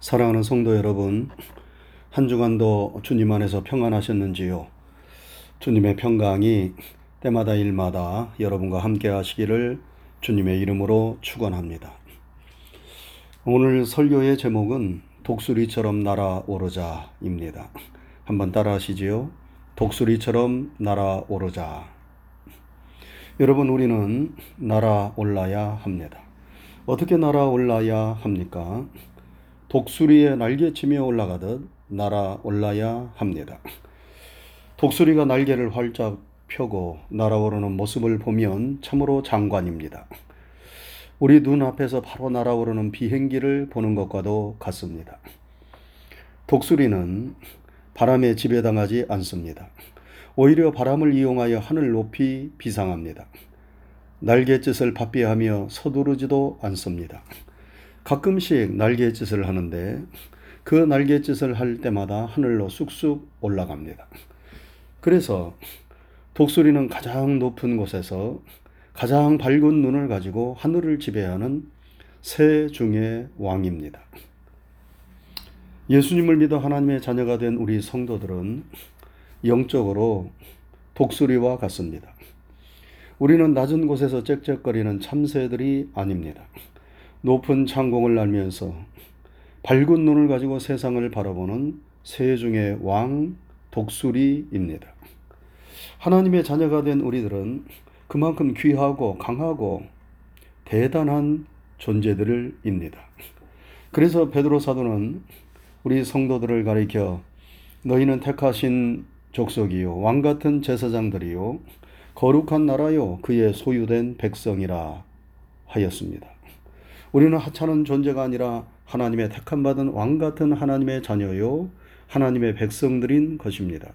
사랑하는 성도 여러분, 한 주간도 주님 안에서 평안하셨는지요? 주님의 평강이 때마다 일마다 여러분과 함께 하시기를 주님의 이름으로 축원합니다. 오늘 설교의 제목은 독수리처럼 날아오르자입니다. 한번 따라하시지요. 독수리처럼 날아오르자. 여러분, 우리는 날아올라야 합니다. 어떻게 날아올라야 합니까? 독수리의 날개치며 올라가듯 날아올라야 합니다. 독수리가 날개를 활짝 펴고 날아오르는 모습을 보면 참으로 장관입니다. 우리 눈앞에서 바로 날아오르는 비행기를 보는 것과도 같습니다. 독수리는 바람에 지배당하지 않습니다. 오히려 바람을 이용하여 하늘 높이 비상합니다. 날갯짓을 바삐하며 서두르지도 않습니다. 가끔씩 날갯짓을 하는데 그 날갯짓을 할 때마다 하늘로 쑥쑥 올라갑니다. 그래서 독수리는 가장 높은 곳에서 가장 밝은 눈을 가지고 하늘을 지배하는 새 중의 왕입니다. 예수님을 믿어 하나님의 자녀가 된 우리 성도들은 영적으로 독수리와 같습니다. 우리는 낮은 곳에서 짹짹거리는 참새들이 아닙니다. 높은 창공을 날면서 밝은 눈을 가지고 세상을 바라보는 새 중의 왕 독수리입니다. 하나님의 자녀가 된 우리들은 그만큼 귀하고 강하고 대단한 존재들입니다. 그래서 베드로 사도는 우리 성도들을 가리켜 너희는 택하신 족속이요 왕 같은 제사장들이요 거룩한 나라요 그의 소유된 백성이라 하였습니다. 우리는 하찮은 존재가 아니라 하나님의 택함 받은 왕 같은 하나님의 자녀요 하나님의 백성들인 것입니다.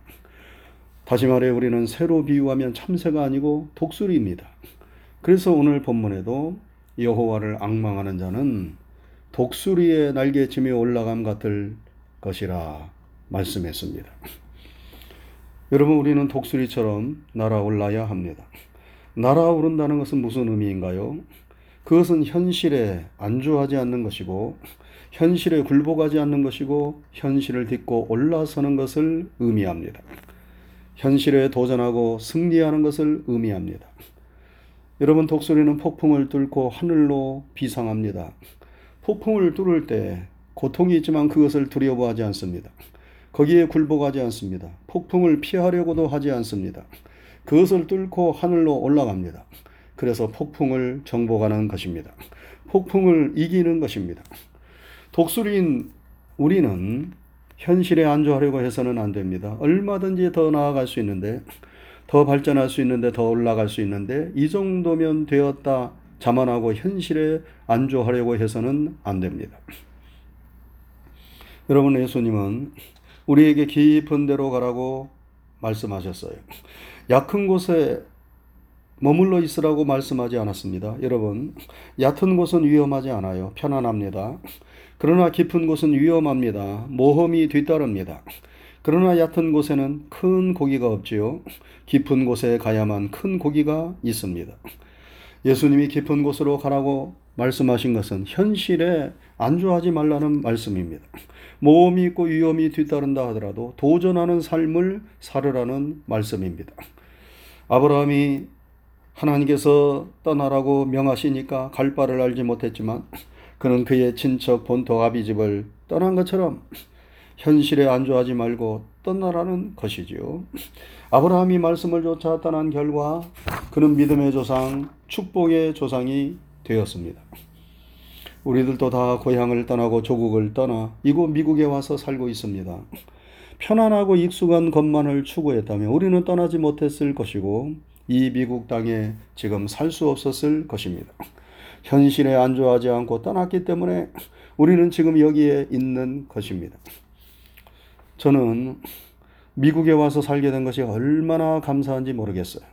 다시 말해 우리는 새로 비유하면 참새가 아니고 독수리입니다. 그래서 오늘 본문에도 여호와를 악망하는 자는 독수리의 날개치며 올라감 같을 것이라 말씀했습니다. 여러분 우리는 독수리처럼 날아올라야 합니다. 날아오른다는 것은 무슨 의미인가요? 그것은 현실에 안주하지 않는 것이고 현실에 굴복하지 않는 것이고 현실을 딛고 올라서는 것을 의미합니다. 현실에 도전하고 승리하는 것을 의미합니다. 여러분 독수리는 폭풍을 뚫고 하늘로 비상합니다. 폭풍을 뚫을 때 고통이 있지만 그것을 두려워하지 않습니다. 거기에 굴복하지 않습니다. 폭풍을 피하려고도 하지 않습니다. 그것을 뚫고 하늘로 올라갑니다. 그래서 폭풍을 정복하는 것입니다. 폭풍을 이기는 것입니다. 독수리인 우리는 현실에 안주하려고 해서는 안 됩니다. 얼마든지 더 나아갈 수 있는데, 더 발전할 수 있는데, 더 올라갈 수 있는데, 이 정도면 되었다 자만하고 현실에 안주하려고 해서는 안 됩니다. 여러분, 예수님은 우리에게 깊은 데로 가라고 말씀하셨어요. 약한 곳에 머물러 있으라고 말씀하지 않았습니다. 여러분, 얕은 곳은 위험하지 않아요. 편안합니다. 그러나 깊은 곳은 위험합니다. 모험이 뒤따릅니다. 그러나 얕은 곳에는 큰 고기가 없지요. 깊은 곳에 가야만 큰 고기가 있습니다. 예수님이 깊은 곳으로 가라고 말씀하신 것은 현실에 안주하지 말라는 말씀입니다. 모험이 있고 위험이 뒤따른다 하더라도 도전하는 삶을 살으라는 말씀입니다. 아브라함이 하나님께서 떠나라고 명하시니까 갈 바를 알지 못했지만 그는 그의 친척 본토 아비집을 떠난 것처럼 현실에 안주하지 말고 떠나라는 것이지요. 아브라함이 말씀을 쫓아 떠난 결과 그는 믿음의 조상, 축복의 조상이 되었습니다. 우리들도 다 고향을 떠나고 조국을 떠나 이곳 미국에 와서 살고 있습니다. 편안하고 익숙한 것만을 추구했다면 우리는 떠나지 못했을 것이고 이 미국 땅에 지금 살 수 없었을 것입니다. 현실에 안주하지 않고 떠났기 때문에 우리는 지금 여기에 있는 것입니다. 저는 미국에 와서 살게 된 것이 얼마나 감사한지 모르겠어요.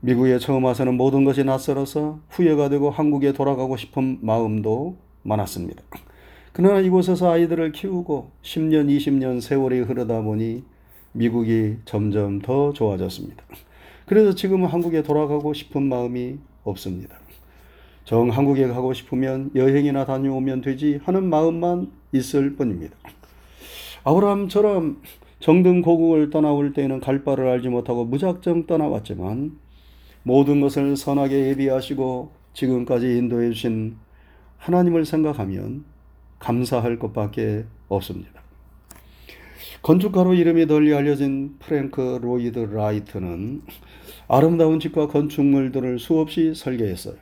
미국에 처음 와서는 모든 것이 낯설어서 후회가 되고 한국에 돌아가고 싶은 마음도 많았습니다. 그러나 이곳에서 아이들을 키우고 10년, 20년 세월이 흐르다 보니 미국이 점점 더 좋아졌습니다. 그래서 지금은 한국에 돌아가고 싶은 마음이 없습니다. 정 한국에 가고 싶으면 여행이나 다녀오면 되지 하는 마음만 있을 뿐입니다. 아브라함처럼 정든 고국을 떠나올 때에는 갈 바를 알지 못하고 무작정 떠나왔지만 모든 것을 선하게 예비하시고 지금까지 인도해 주신 하나님을 생각하면 감사할 것밖에 없습니다. 건축가로 이름이 널리 알려진 프랭크 로이드 라이트는 아름다운 집과 건축물들을 수없이 설계했어요.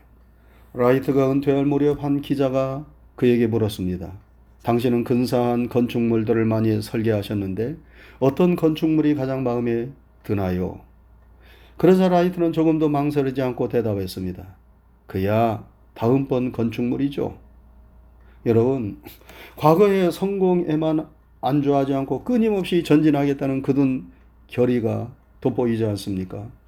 라이트가 은퇴할 무렵 한 기자가 그에게 물었습니다. 당신은 근사한 건축물들을 많이 설계하셨는데 어떤 건축물이 가장 마음에 드나요? 그러자 라이트는 조금도 망설이지 않고 대답했습니다. 그야 다음번 건축물이죠. 여러분, 과거의 성공에만 안주하지 않고 끊임없이 전진하겠다는 그든 결의가 돋보이지 않습니까?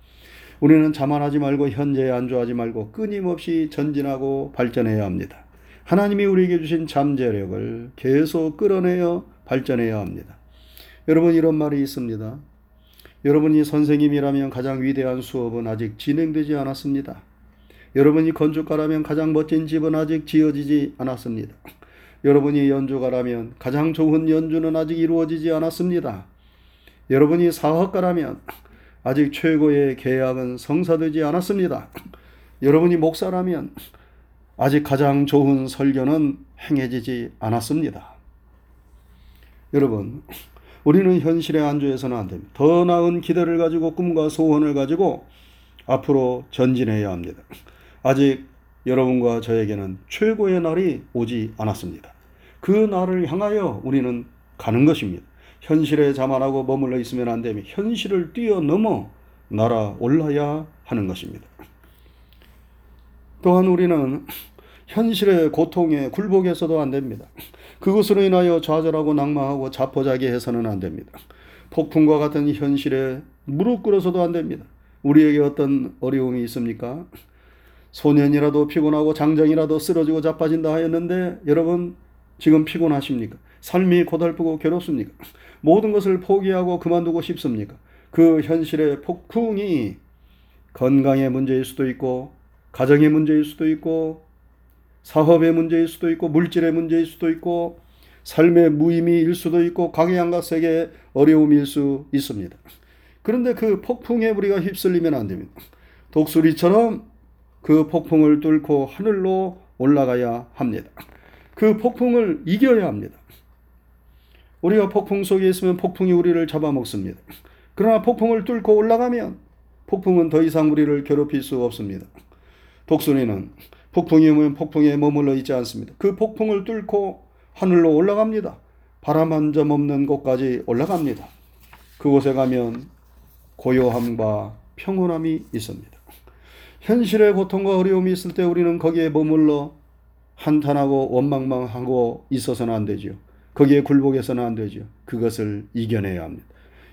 우리는 자만하지 말고 현재에 안주하지 말고 끊임없이 전진하고 발전해야 합니다. 하나님이 우리에게 주신 잠재력을 계속 끌어내어 발전해야 합니다. 여러분 이런 말이 있습니다. 여러분이 선생님이라면 가장 위대한 수업은 아직 진행되지 않았습니다. 여러분이 건축가라면 가장 멋진 집은 아직 지어지지 않았습니다. 여러분이 연주가라면 가장 좋은 연주는 아직 이루어지지 않았습니다. 여러분이 사학가라면 아직 최고의 계약은 성사되지 않았습니다. 여러분이 목사라면 아직 가장 좋은 설교는 행해지지 않았습니다. 여러분, 우리는 현실에 안주해서는 안 됩니다. 더 나은 기대를 가지고 꿈과 소원을 가지고 앞으로 전진해야 합니다. 아직 여러분과 저에게는 최고의 날이 오지 않았습니다. 그 날을 향하여 우리는 가는 것입니다. 현실에 자만하고 머물러 있으면 안 되며 현실을 뛰어넘어 날아올라야 하는 것입니다. 또한 우리는 현실의 고통에 굴복해서도 안 됩니다. 그것으로 인하여 좌절하고 낙망하고 자포자기해서는 안 됩니다. 폭풍과 같은 현실에 무릎 꿇어서도 안 됩니다. 우리에게 어떤 어려움이 있습니까? 소년이라도 피곤하고 장정이라도 쓰러지고 자빠진다 하였는데 여러분 지금 피곤하십니까? 삶이 고달프고 괴롭습니까? 모든 것을 포기하고 그만두고 싶습니까? 그 현실의 폭풍이 건강의 문제일 수도 있고 가정의 문제일 수도 있고 사업의 문제일 수도 있고 물질의 문제일 수도 있고 삶의 무의미일 수도 있고 강양각색의 어려움일 수 있습니다. 그런데 그 폭풍에 우리가 휩쓸리면 안 됩니다. 독수리처럼 그 폭풍을 뚫고 하늘로 올라가야 합니다. 그 폭풍을 이겨야 합니다. 우리가 폭풍 속에 있으면 폭풍이 우리를 잡아먹습니다. 그러나 폭풍을 뚫고 올라가면 폭풍은 더 이상 우리를 괴롭힐 수 없습니다. 독수리는 폭풍이 오면 폭풍에 머물러 있지 않습니다. 그 폭풍을 뚫고 하늘로 올라갑니다. 바람 한 점 없는 곳까지 올라갑니다. 그곳에 가면 고요함과 평온함이 있습니다. 현실의 고통과 어려움이 있을 때 우리는 거기에 머물러 한탄하고 원망망하고 있어서는 안 되죠. 거기에 굴복해서는 안 되죠. 그것을 이겨내야 합니다.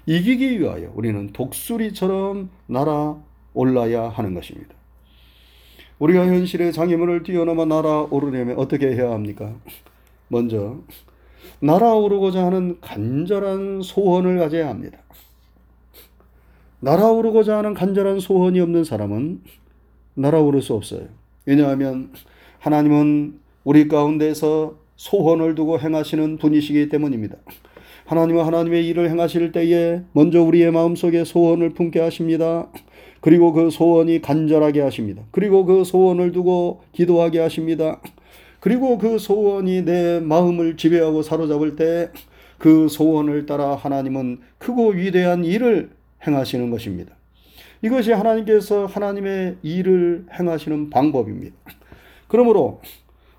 이기기 위하여 우리는 독수리처럼 날아올라야 하는 것입니다. 우리가 현실의 장애물을 뛰어넘어 날아오르려면 어떻게 해야 합니까? 먼저 날아오르고자 하는 간절한 소원을 가져야 합니다. 날아오르고자 하는 간절한 소원이 없는 사람은 날아오를 수 없어요. 왜냐하면 하나님은 우리 가운데서 소원을 두고 행하시는 분이시기 때문입니다. 하나님은 하나님의 일을 행하실 때에 먼저 우리의 마음속에 소원을 품게 하십니다. 그리고 그 소원이 간절하게 하십니다. 그리고 그 소원을 두고 기도하게 하십니다. 그리고 그 소원이 내 마음을 지배하고 사로잡을 때 그 소원을 따라 하나님은 크고 위대한 일을 행하시는 것입니다. 이것이 하나님께서 하나님의 일을 행하시는 방법입니다. 그러므로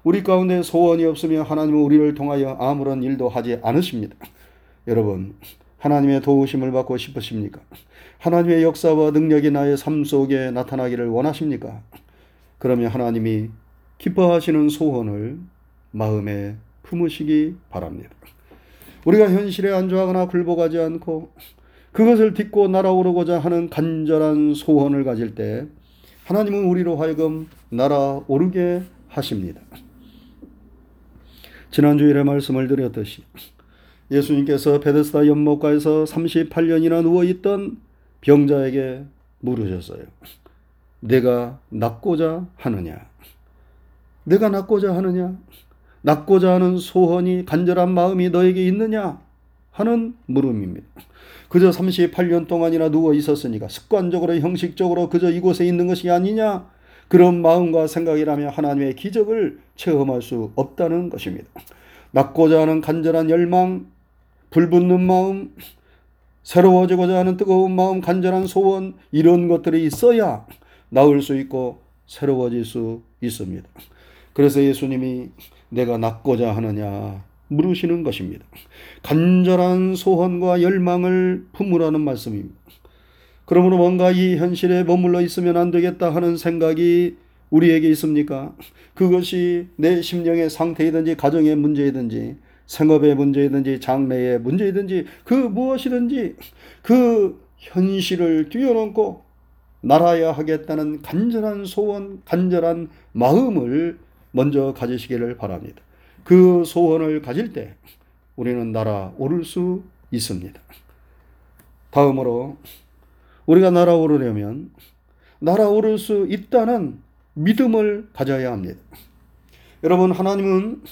우리 가운데 소원이 없으면 하나님은 우리를 통하여 아무런 일도 하지 않으십니다. 여러분, 하나님의 도우심을 받고 싶으십니까? 하나님의 역사와 능력이 나의 삶 속에 나타나기를 원하십니까? 그러면 하나님이 기뻐하시는 소원을 마음에 품으시기 바랍니다. 우리가 현실에 안주하거나 굴복하지 않고 그것을 딛고 날아오르고자 하는 간절한 소원을 가질 때 하나님은 우리로 하여금 날아오르게 하십니다. 지난주일에 말씀을 드렸듯이 예수님께서 베데스다 연못가에서 38년이나 누워있던 병자에게 물으셨어요. 내가 낫고자 하느냐? 내가 낳고자 하느냐? 낳고자 하는 소원이 간절한 마음이 너에게 있느냐? 하는 물음입니다. 그저 38년 동안이나 누워 있었으니까 습관적으로 형식적으로 그저 이곳에 있는 것이 아니냐? 그런 마음과 생각이라면 하나님의 기적을 체험할 수 없다는 것입니다. 낳고자 하는 간절한 열망, 불붙는 마음, 새로워지고자 하는 뜨거운 마음, 간절한 소원, 이런 것들이 있어야 나을 수 있고 새로워질 수 있습니다. 그래서 예수님이 내가 낳고자 하느냐 물으시는 것입니다. 간절한 소원과 열망을 품으라는 말씀입니다. 그러므로 뭔가 이 현실에 머물러 있으면 안 되겠다 하는 생각이 우리에게 있습니까? 그것이 내 심령의 상태이든지 가정의 문제이든지 생업의 문제이든지 장래의 문제이든지 그 무엇이든지 그 현실을 뛰어넘고 날아야 하겠다는 간절한 소원, 간절한 마음을 먼저 가지시기를 바랍니다. 그 소원을 가질 때 우리는 날아오를 수 있습니다. 다음으로 우리가 날아오르려면 날아오를 수 있다는 믿음을 가져야 합니다. 여러분, 하나님은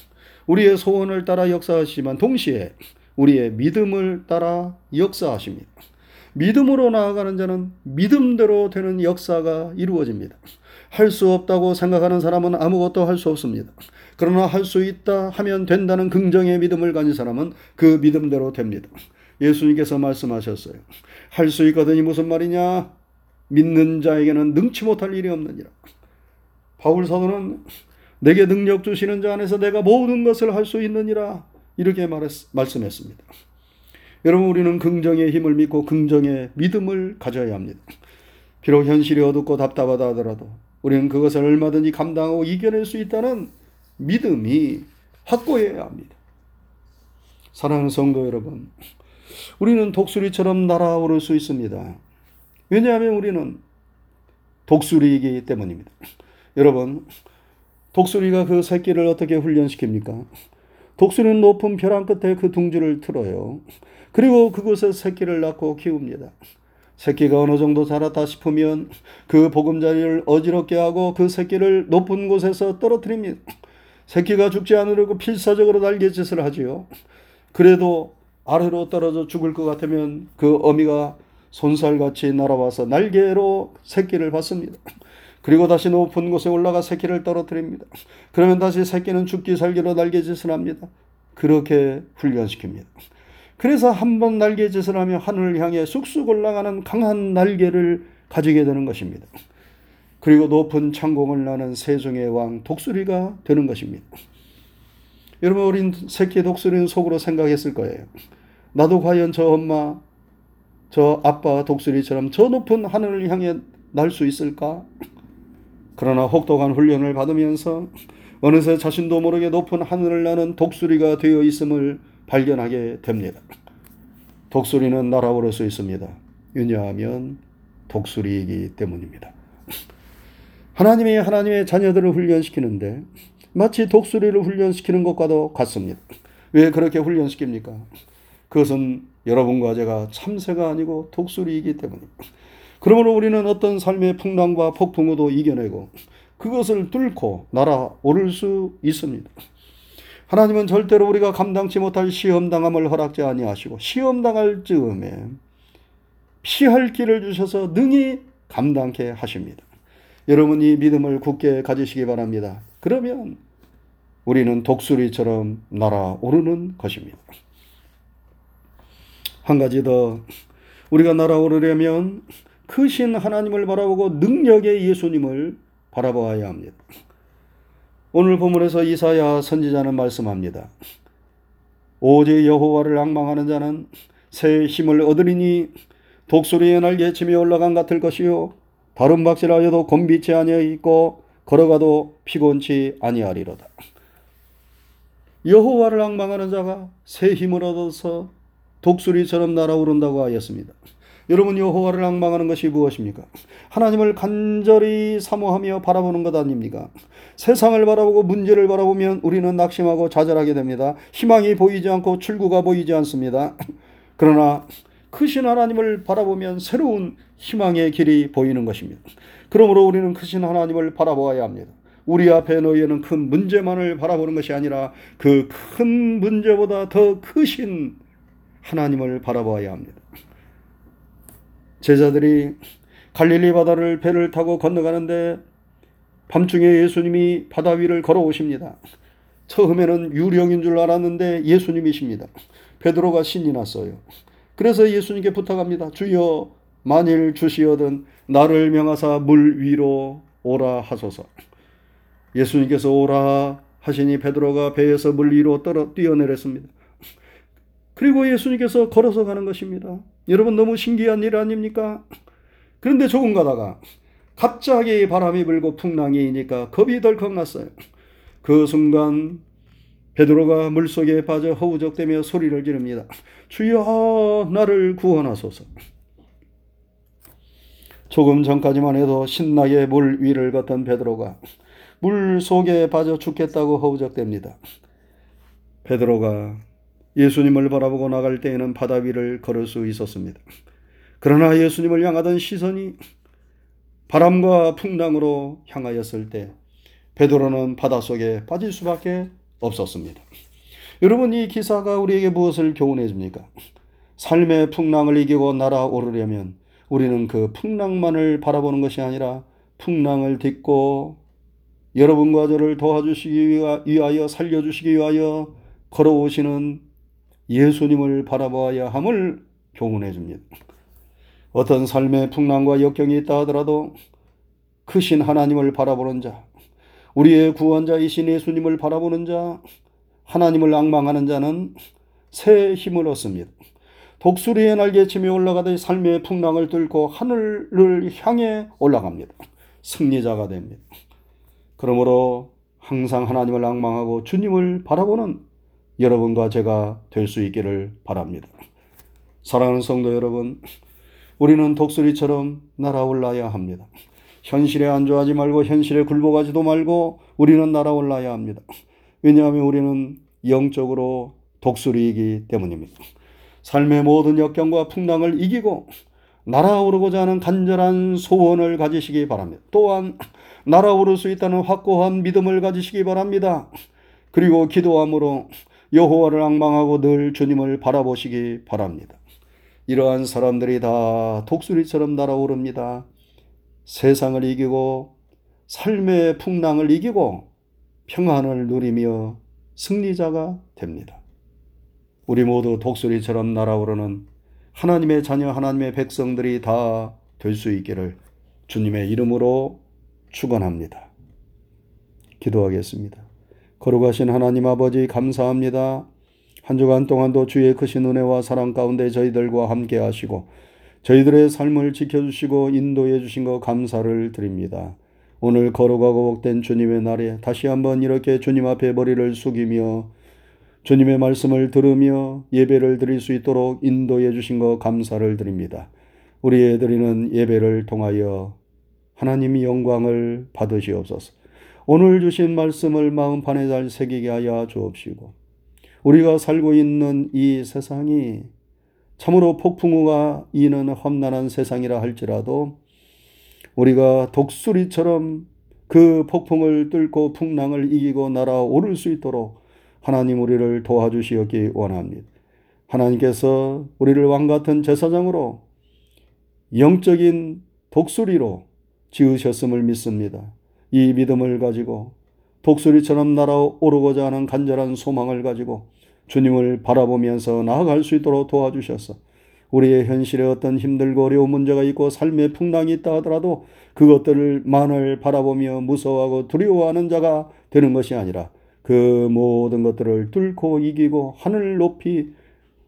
우리의 소원을 따라 역사하시지만 동시에 우리의 믿음을 따라 역사하십니다. 믿음으로 나아가는 자는 믿음대로 되는 역사가 이루어집니다. 할 수 없다고 생각하는 사람은 아무것도 할 수 없습니다. 그러나 할 수 있다 하면 된다는 긍정의 믿음을 가진 사람은 그 믿음대로 됩니다. 예수님께서 말씀하셨어요. 할 수 있거든이 무슨 말이냐? 믿는 자에게는 능치 못할 일이 없느니라. 바울 사도는 내게 능력 주시는 자 안에서 내가 모든 것을 할 수 있느니라 이렇게 말했, 말씀했습니다. 여러분 우리는 긍정의 힘을 믿고 긍정의 믿음을 가져야 합니다. 비록 현실이 어둡고 답답하다 하더라도 우리는 그것을 얼마든지 감당하고 이겨낼 수 있다는 믿음이 확고해야 합니다. 사랑하는 성도 여러분, 우리는 독수리처럼 날아오를 수 있습니다. 왜냐하면 우리는 독수리이기 때문입니다. 여러분, 독수리가 그 새끼를 어떻게 훈련시킵니까? 독수리는 높은 벼랑 끝에 그 둥지를 틀어요. 그리고 그곳에 새끼를 낳고 키웁니다. 새끼가 어느 정도 자랐다 싶으면 그 보금자리를 어지럽게 하고 그 새끼를 높은 곳에서 떨어뜨립니다. 새끼가 죽지 않으려고 필사적으로 날개짓을 하지요. 그래도 아래로 떨어져 죽을 것 같으면 그 어미가 손살같이 날아와서 날개로 새끼를 받습니다. 그리고 다시 높은 곳에 올라가 새끼를 떨어뜨립니다. 그러면 다시 새끼는 죽기 살기로 날개짓을 합니다. 그렇게 훈련시킵니다. 그래서 한 번 날개짓을 하며 하늘을 향해 쑥쑥 올라가는 강한 날개를 가지게 되는 것입니다. 그리고 높은 창공을 나는 세종의 왕 독수리가 되는 것입니다. 여러분 어린 새끼 독수리는 속으로 생각했을 거예요. 나도 과연 저 엄마, 저 아빠 독수리처럼 저 높은 하늘을 향해 날 수 있을까? 그러나 혹독한 훈련을 받으면서 어느새 자신도 모르게 높은 하늘을 나는 독수리가 되어 있음을 발견하게 됩니다. 독수리는 날아오를 수 있습니다. 왜냐하면 독수리이기 때문입니다. 하나님이 하나님의 자녀들을 훈련시키는데 마치 독수리를 훈련시키는 것과도 같습니다. 왜 그렇게 훈련시킵니까? 그것은 여러분과 제가 참새가 아니고 독수리이기 때문입니다. 그러므로 우리는 어떤 삶의 풍랑과 폭풍우도 이겨내고 그것을 뚫고 날아오를 수 있습니다. 하나님은 절대로 우리가 감당치 못할 시험 당함을 허락지 아니하시고 시험 당할 즈음에 피할 길을 주셔서 능히 감당케 하십니다. 여러분 이 믿음을 굳게 가지시기 바랍니다. 그러면 우리는 독수리처럼 날아오르는 것입니다. 한 가지 더 우리가 날아오르려면 크신 하나님을 바라보고 능력의 예수님을 바라보아야 합니다. 오늘 본문에서 이사야 선지자는 말씀합니다. 오직 여호와를 악망하는 자는 새 힘을 얻으리니 독수리의 날개 치며 올라간 같을 것이요 다른 박질하여도 곤비치 아니하 있고 걸어가도 피곤치 아니하리로다. 여호와를 악망하는 자가 새 힘을 얻어서 독수리처럼 날아오른다고 하였습니다. 여러분 여호와를 악망하는 것이 무엇입니까? 하나님을 간절히 사모하며 바라보는 것 아닙니까? 세상을 바라보고 문제를 바라보면 우리는 낙심하고 좌절하게 됩니다. 희망이 보이지 않고 출구가 보이지 않습니다. 그러나 크신 하나님을 바라보면 새로운 희망의 길이 보이는 것입니다. 그러므로 우리는 크신 하나님을 바라보아야 합니다. 우리 앞에 놓여있는 큰 문제만을 바라보는 것이 아니라 그 큰 문제보다 더 크신 하나님을 바라봐야 합니다. 제자들이 갈릴리 바다를 배를 타고 건너가는데 밤중에 예수님이 바다 위를 걸어오십니다. 처음에는 유령인 줄 알았는데 예수님이십니다. 베드로가 신이 났어요. 그래서 예수님께 부탁합니다. 주여 만일 주시어든 나를 명하사 물 위로 오라 하소서. 예수님께서 오라 하시니 베드로가 배에서 물 위로 떨어 뛰어내렸습니다. 그리고 예수님께서 걸어서 가는 것입니다. 여러분 너무 신기한 일 아닙니까? 그런데 조금 가다가 갑자기 바람이 불고 풍랑이 이니까 겁이 덜컥 났어요. 그 순간 베드로가 물속에 빠져 허우적대며 소리를 지릅니다. 주여 나를 구원하소서. 조금 전까지만 해도 신나게 물 위를 걷던 베드로가 물 속에 빠져 죽겠다고 허우적댑니다. 베드로가 예수님을 바라보고 나갈 때에는 바다 위를 걸을 수 있었습니다. 그러나 예수님을 향하던 시선이 바람과 풍랑으로 향하였을 때 베드로는 바닷속에 빠질 수밖에 없었습니다. 여러분 이 기사가 우리에게 무엇을 교훈해 줍니까? 삶의 풍랑을 이기고 날아오르려면 우리는 그 풍랑만을 바라보는 것이 아니라 풍랑을 딛고 여러분과 저를 도와주시기 위하여 살려주시기 위하여 걸어오시는 예수님을 바라봐야 함을 교훈해 줍니다. 어떤 삶의 풍랑과 역경이 있다 하더라도 크신 하나님을 바라보는 자, 우리의 구원자이신 예수님을 바라보는 자, 하나님을 악망하는 자는 새 힘을 얻습니다. 독수리의 날개 치며 올라가듯 삶의 풍랑을 뚫고 하늘을 향해 올라갑니다. 승리자가 됩니다. 그러므로 항상 하나님을 악망하고 주님을 바라보는 여러분과 제가 될 수 있기를 바랍니다. 사랑하는 성도 여러분, 우리는 독수리처럼 날아올라야 합니다. 현실에 안주하지 말고 현실에 굴복하지도 말고 우리는 날아올라야 합니다. 왜냐하면 우리는 영적으로 독수리이기 때문입니다. 삶의 모든 역경과 풍랑을 이기고 날아오르고자 하는 간절한 소원을 가지시기 바랍니다. 또한 날아오를 수 있다는 확고한 믿음을 가지시기 바랍니다. 그리고 기도함으로 여호와를 악망하고 늘 주님을 바라보시기 바랍니다. 이러한 사람들이 다 독수리처럼 날아오릅니다. 세상을 이기고 삶의 풍랑을 이기고 평안을 누리며 승리자가 됩니다. 우리 모두 독수리처럼 날아오르는 하나님의 자녀, 하나님의 백성들이 다 될 수 있기를 주님의 이름으로 축원합니다. 기도하겠습니다. 거룩하신 하나님 아버지 감사합니다. 한 주간 동안도 주의 크신 은혜와 사랑 가운데 저희들과 함께 하시고 저희들의 삶을 지켜주시고 인도해 주신 것 감사를 드립니다. 오늘 거룩하고 복된 주님의 날에 다시 한번 이렇게 주님 앞에 머리를 숙이며 주님의 말씀을 들으며 예배를 드릴 수 있도록 인도해 주신 것 감사를 드립니다. 우리의 드리는 예배를 통하여 하나님이 영광을 받으시옵소서. 오늘 주신 말씀을 마음판에 잘 새기게 하여 주옵시고 우리가 살고 있는 이 세상이 참으로 폭풍우가 이는 험난한 세상이라 할지라도 우리가 독수리처럼 그 폭풍을 뚫고 풍랑을 이기고 날아오를 수 있도록 하나님 우리를 도와주시었기 원합니다. 하나님께서 우리를 왕 같은 제사장으로 영적인 독수리로 지으셨음을 믿습니다. 이 믿음을 가지고 독수리처럼 날아오르고자 하는 간절한 소망을 가지고 주님을 바라보면서 나아갈 수 있도록 도와주셔서 우리의 현실에 어떤 힘들고 어려운 문제가 있고 삶의 풍랑이 있다 하더라도 그것들을 만을 바라보며 무서워하고 두려워하는 자가 되는 것이 아니라 그 모든 것들을 뚫고 이기고 하늘 높이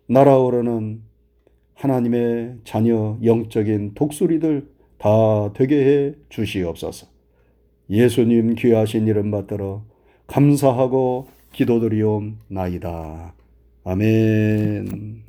날아오르는 하나님의 자녀 영적인 독수리들 다 되게 해 주시옵소서. 예수님 귀하신 이름 받들어 감사하고 기도드리옵나이다. 아멘.